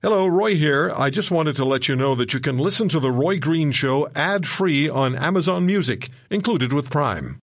Hello, Roy here. I just wanted to let you know that you can listen to The Roy Green Show ad free on Amazon Music, included with Prime.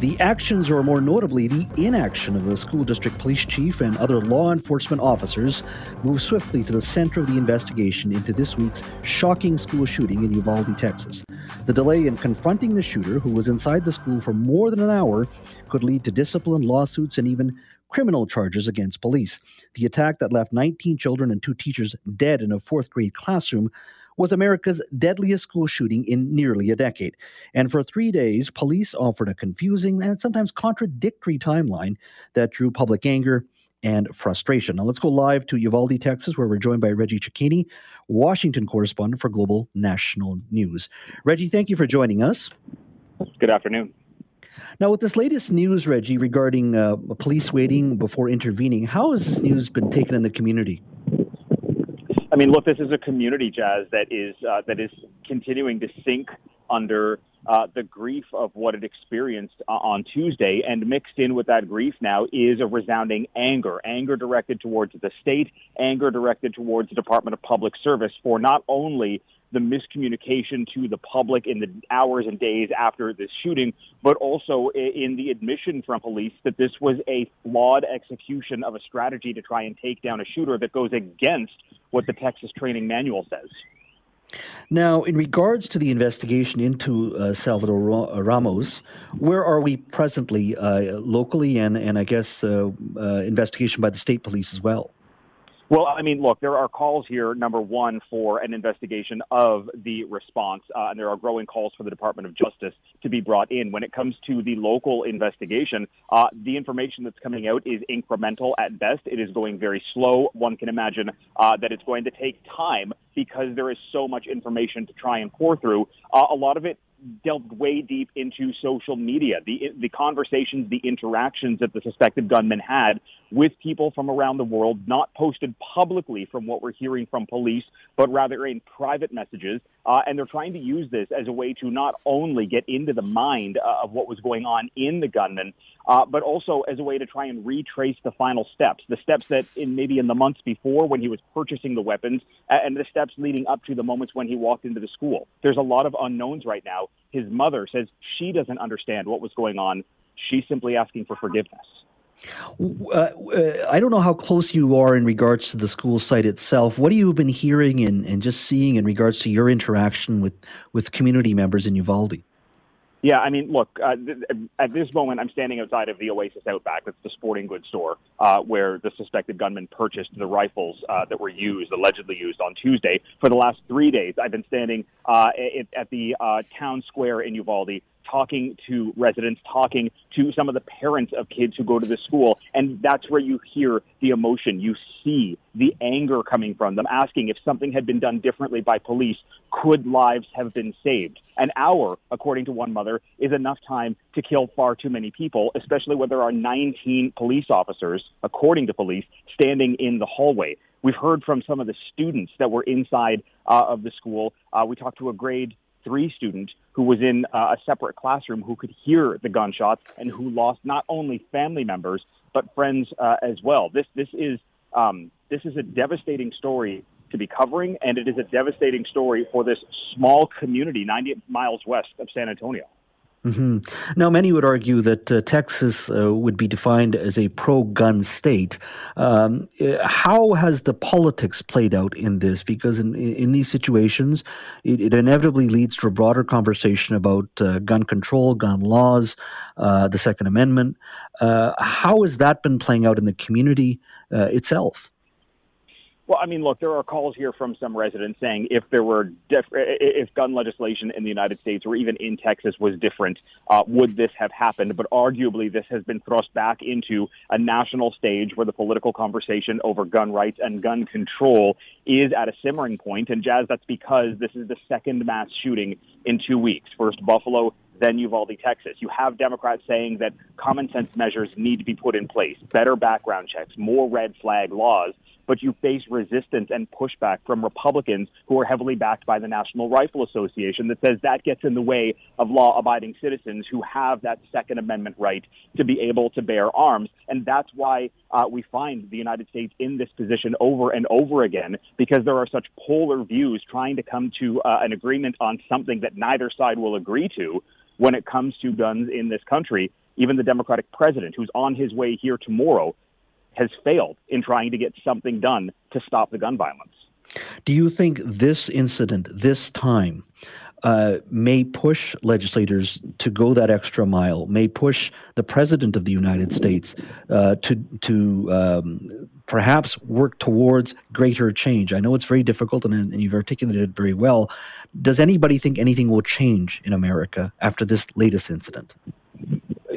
The actions, or more notably, the inaction of the school district police chief and other law enforcement officers, move swiftly to the center of the investigation into this week's shocking school shooting in Uvalde, Texas. The delay in confronting the shooter, who was inside the school for more than an hour, could lead to discipline, lawsuits, and even criminal charges against police. The attack that left 19 children and two teachers dead in a fourth grade classroom was America's deadliest school shooting in nearly a decade. And for three days, police offered a confusing and sometimes contradictory timeline that drew public anger and frustration. Now let's go live to Uvalde, Texas, where we're joined by Reggie Cecchini, Washington correspondent for Global National News. Reggie, thank you for joining us. Good afternoon. Now, with this latest news, Reggie, regarding uh, police waiting before intervening, how has this news been taken in the community? I mean, look, this is a community, Jazz, that is uh, that is continuing to sink under uh, the grief of what it experienced uh, on Tuesday, and mixed in with that grief now is a resounding anger, anger directed towards the state, anger directed towards the Department of Public Service for not only the miscommunication to the public in the hours and days after this shooting, but also in the admission from police that this was a flawed execution of a strategy to try and take down a shooter that goes against what the Texas training manual says. Now, in regards to the investigation into uh, Salvador uh, Ramos, where are we presently uh, locally and, and I guess uh, uh investigation by the state police as well? Well, I mean, look, there are calls here, number one, for an investigation of the response, uh, and there are growing calls for the Department of Justice to be brought in. When it comes to the local investigation, uh, the information that's coming out is incremental at best. It is going very slow. One can imagine uh, that it's going to take time because there is so much information to try and pour through. Uh, a lot of it delved way deep into social media, the the conversations, the interactions that the suspected gunman had with people from around the world, not posted publicly from what we're hearing from police, but rather in private messages. Uh, and they're trying to use this as a way to not only get into the mind uh, of what was going on in the gunman, uh, but also as a way to try and retrace the final steps, the steps that in maybe in the months before when he was purchasing the weapons, and the steps leading up to the moments when he walked into the school. There's a lot of unknowns right now. His mother says she doesn't understand what was going on. She's simply asking for forgiveness. Uh, uh, I don't know how close you are in regards to the school site itself. What have you been hearing and, and just seeing in regards to your interaction with, with community members in Uvalde? Yeah, I mean, look, uh, th- at this moment, I'm standing outside of the Oasis Outback. That's the sporting goods store uh, where the suspected gunman purchased the rifles uh, that were used, allegedly used on Tuesday. For the last three days, I've been standing uh, at the uh, town square in Uvalde talking to residents, talking to some of the parents of kids who go to the school. And that's where you hear the emotion. You see the anger coming from them, asking if something had been done differently by police, could lives have been saved? An hour, according to one mother, is enough time to kill far too many people, especially when there are 19 police officers, according to police, standing in the hallway. We've heard from some of the students that were inside uh, of the school. Uh, we talked to a grade three student who was in uh, a separate classroom who could hear the gunshots and who lost not only family members but friends uh, as well. This this is um, this is a devastating story to be covering, and it is a devastating story for this small community 90 miles west of San Antonio. Mm-hmm. Now, many would argue that uh, Texas uh, would be defined as a pro gun state. Um, uh, how has the politics played out in this? Because in, in these situations, it, it inevitably leads to a broader conversation about uh, gun control, gun laws, uh, the Second Amendment. Uh, how has that been playing out in the community itself? Well, I mean, look, there are calls here from some residents saying if there were if gun legislation in the United States or even in Texas was different, uh, would this have happened? But arguably, this has been thrust back into a national stage where the political conversation over gun rights and gun control is at a simmering point. And Jazz, that's because this is the second mass shooting in two weeks. First Buffalo, then Uvalde, Texas. You have Democrats saying that common sense measures need to be put in place, better background checks, more red flag laws. But you face resistance and pushback from Republicans who are heavily backed by the National Rifle Association that says that gets in the way of law abiding citizens who have that Second Amendment right to be able to bear arms. And that's why uh, we find the United States in this position over and over again because there are such polar views trying to come to uh, an agreement on something that neither side will agree to when it comes to guns in this country. Even the Democratic president, who's on his way here tomorrow, has failed in trying to get something done to stop the gun violence. Do you think this incident, this time, uh, may push legislators to go that extra mile, may push the president of the United States uh, to to um, perhaps work towards greater change. I know it's very difficult, and, and you've articulated it very well. Does anybody think anything will change in America after this latest incident?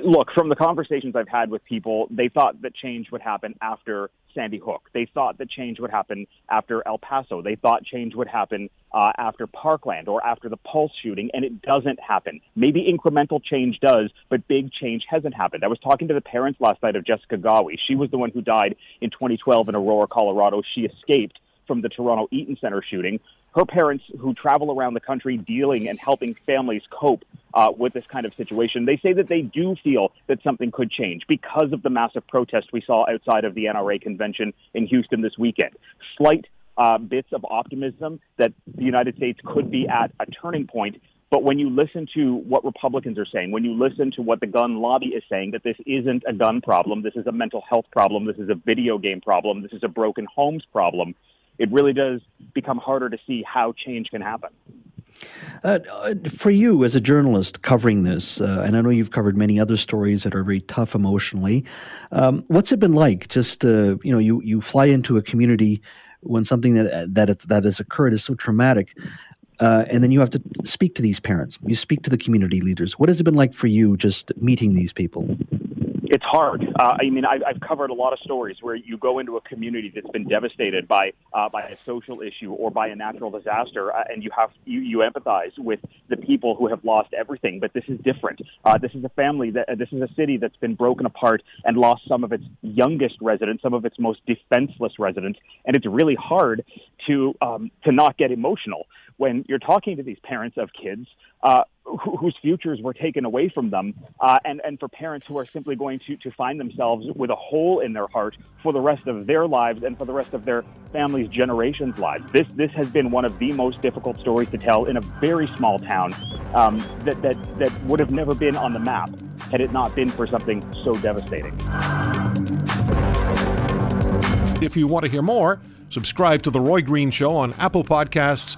Look, from the conversations I've had with people, they thought that change would happen after Sandy Hook. They thought that change would happen after El Paso. They thought change would happen uh, after Parkland or after the Pulse shooting, and it doesn't happen. Maybe incremental change does, but big change hasn't happened. I was talking to the parents last night of Jessica Ghawi. She was the one who died in 2012 in Aurora, Colorado. She escaped from the Toronto Eaton Center shooting her parents who travel around the country dealing and helping families cope uh, with this kind of situation, they say that they do feel that something could change because of the massive protest we saw outside of the NRA convention in Houston this weekend. Slight uh, bits of optimism that the United States could be at a turning point. But when you listen to what Republicans are saying, when you listen to what the gun lobby is saying, that this isn't a gun problem, this is a mental health problem, this is a video game problem, this is a broken homes problem, it really does become harder to see how change can happen. Uh, for you as a journalist covering this, uh, and I know you've covered many other stories that are very tough emotionally. Um, what's it been like? Just uh, you know, you you fly into a community when something that that that has occurred is so traumatic, uh, and then you have to speak to these parents. You speak to the community leaders. What has it been like for you just meeting these people? It's hard. Uh, I mean, I, I've covered a lot of stories where you go into a community that's been devastated by uh, by a social issue or by a natural disaster, uh, and you have you, you empathize with the people who have lost everything. But this is different. Uh, this is a family that uh, this is a city that's been broken apart and lost some of its youngest residents, some of its most defenseless residents, and it's really hard to um, to not get emotional when you're talking to these parents of kids uh, wh- whose futures were taken away from them, uh, and and for parents who are simply going to to find themselves with a hole in their heart for the rest of their lives and for the rest of their family's generations' lives. This this has been one of the most difficult stories to tell in a very small town um, that that that would have never been on the map had it not been for something so devastating. If you want to hear more, subscribe to The Roy Green Show on Apple Podcasts,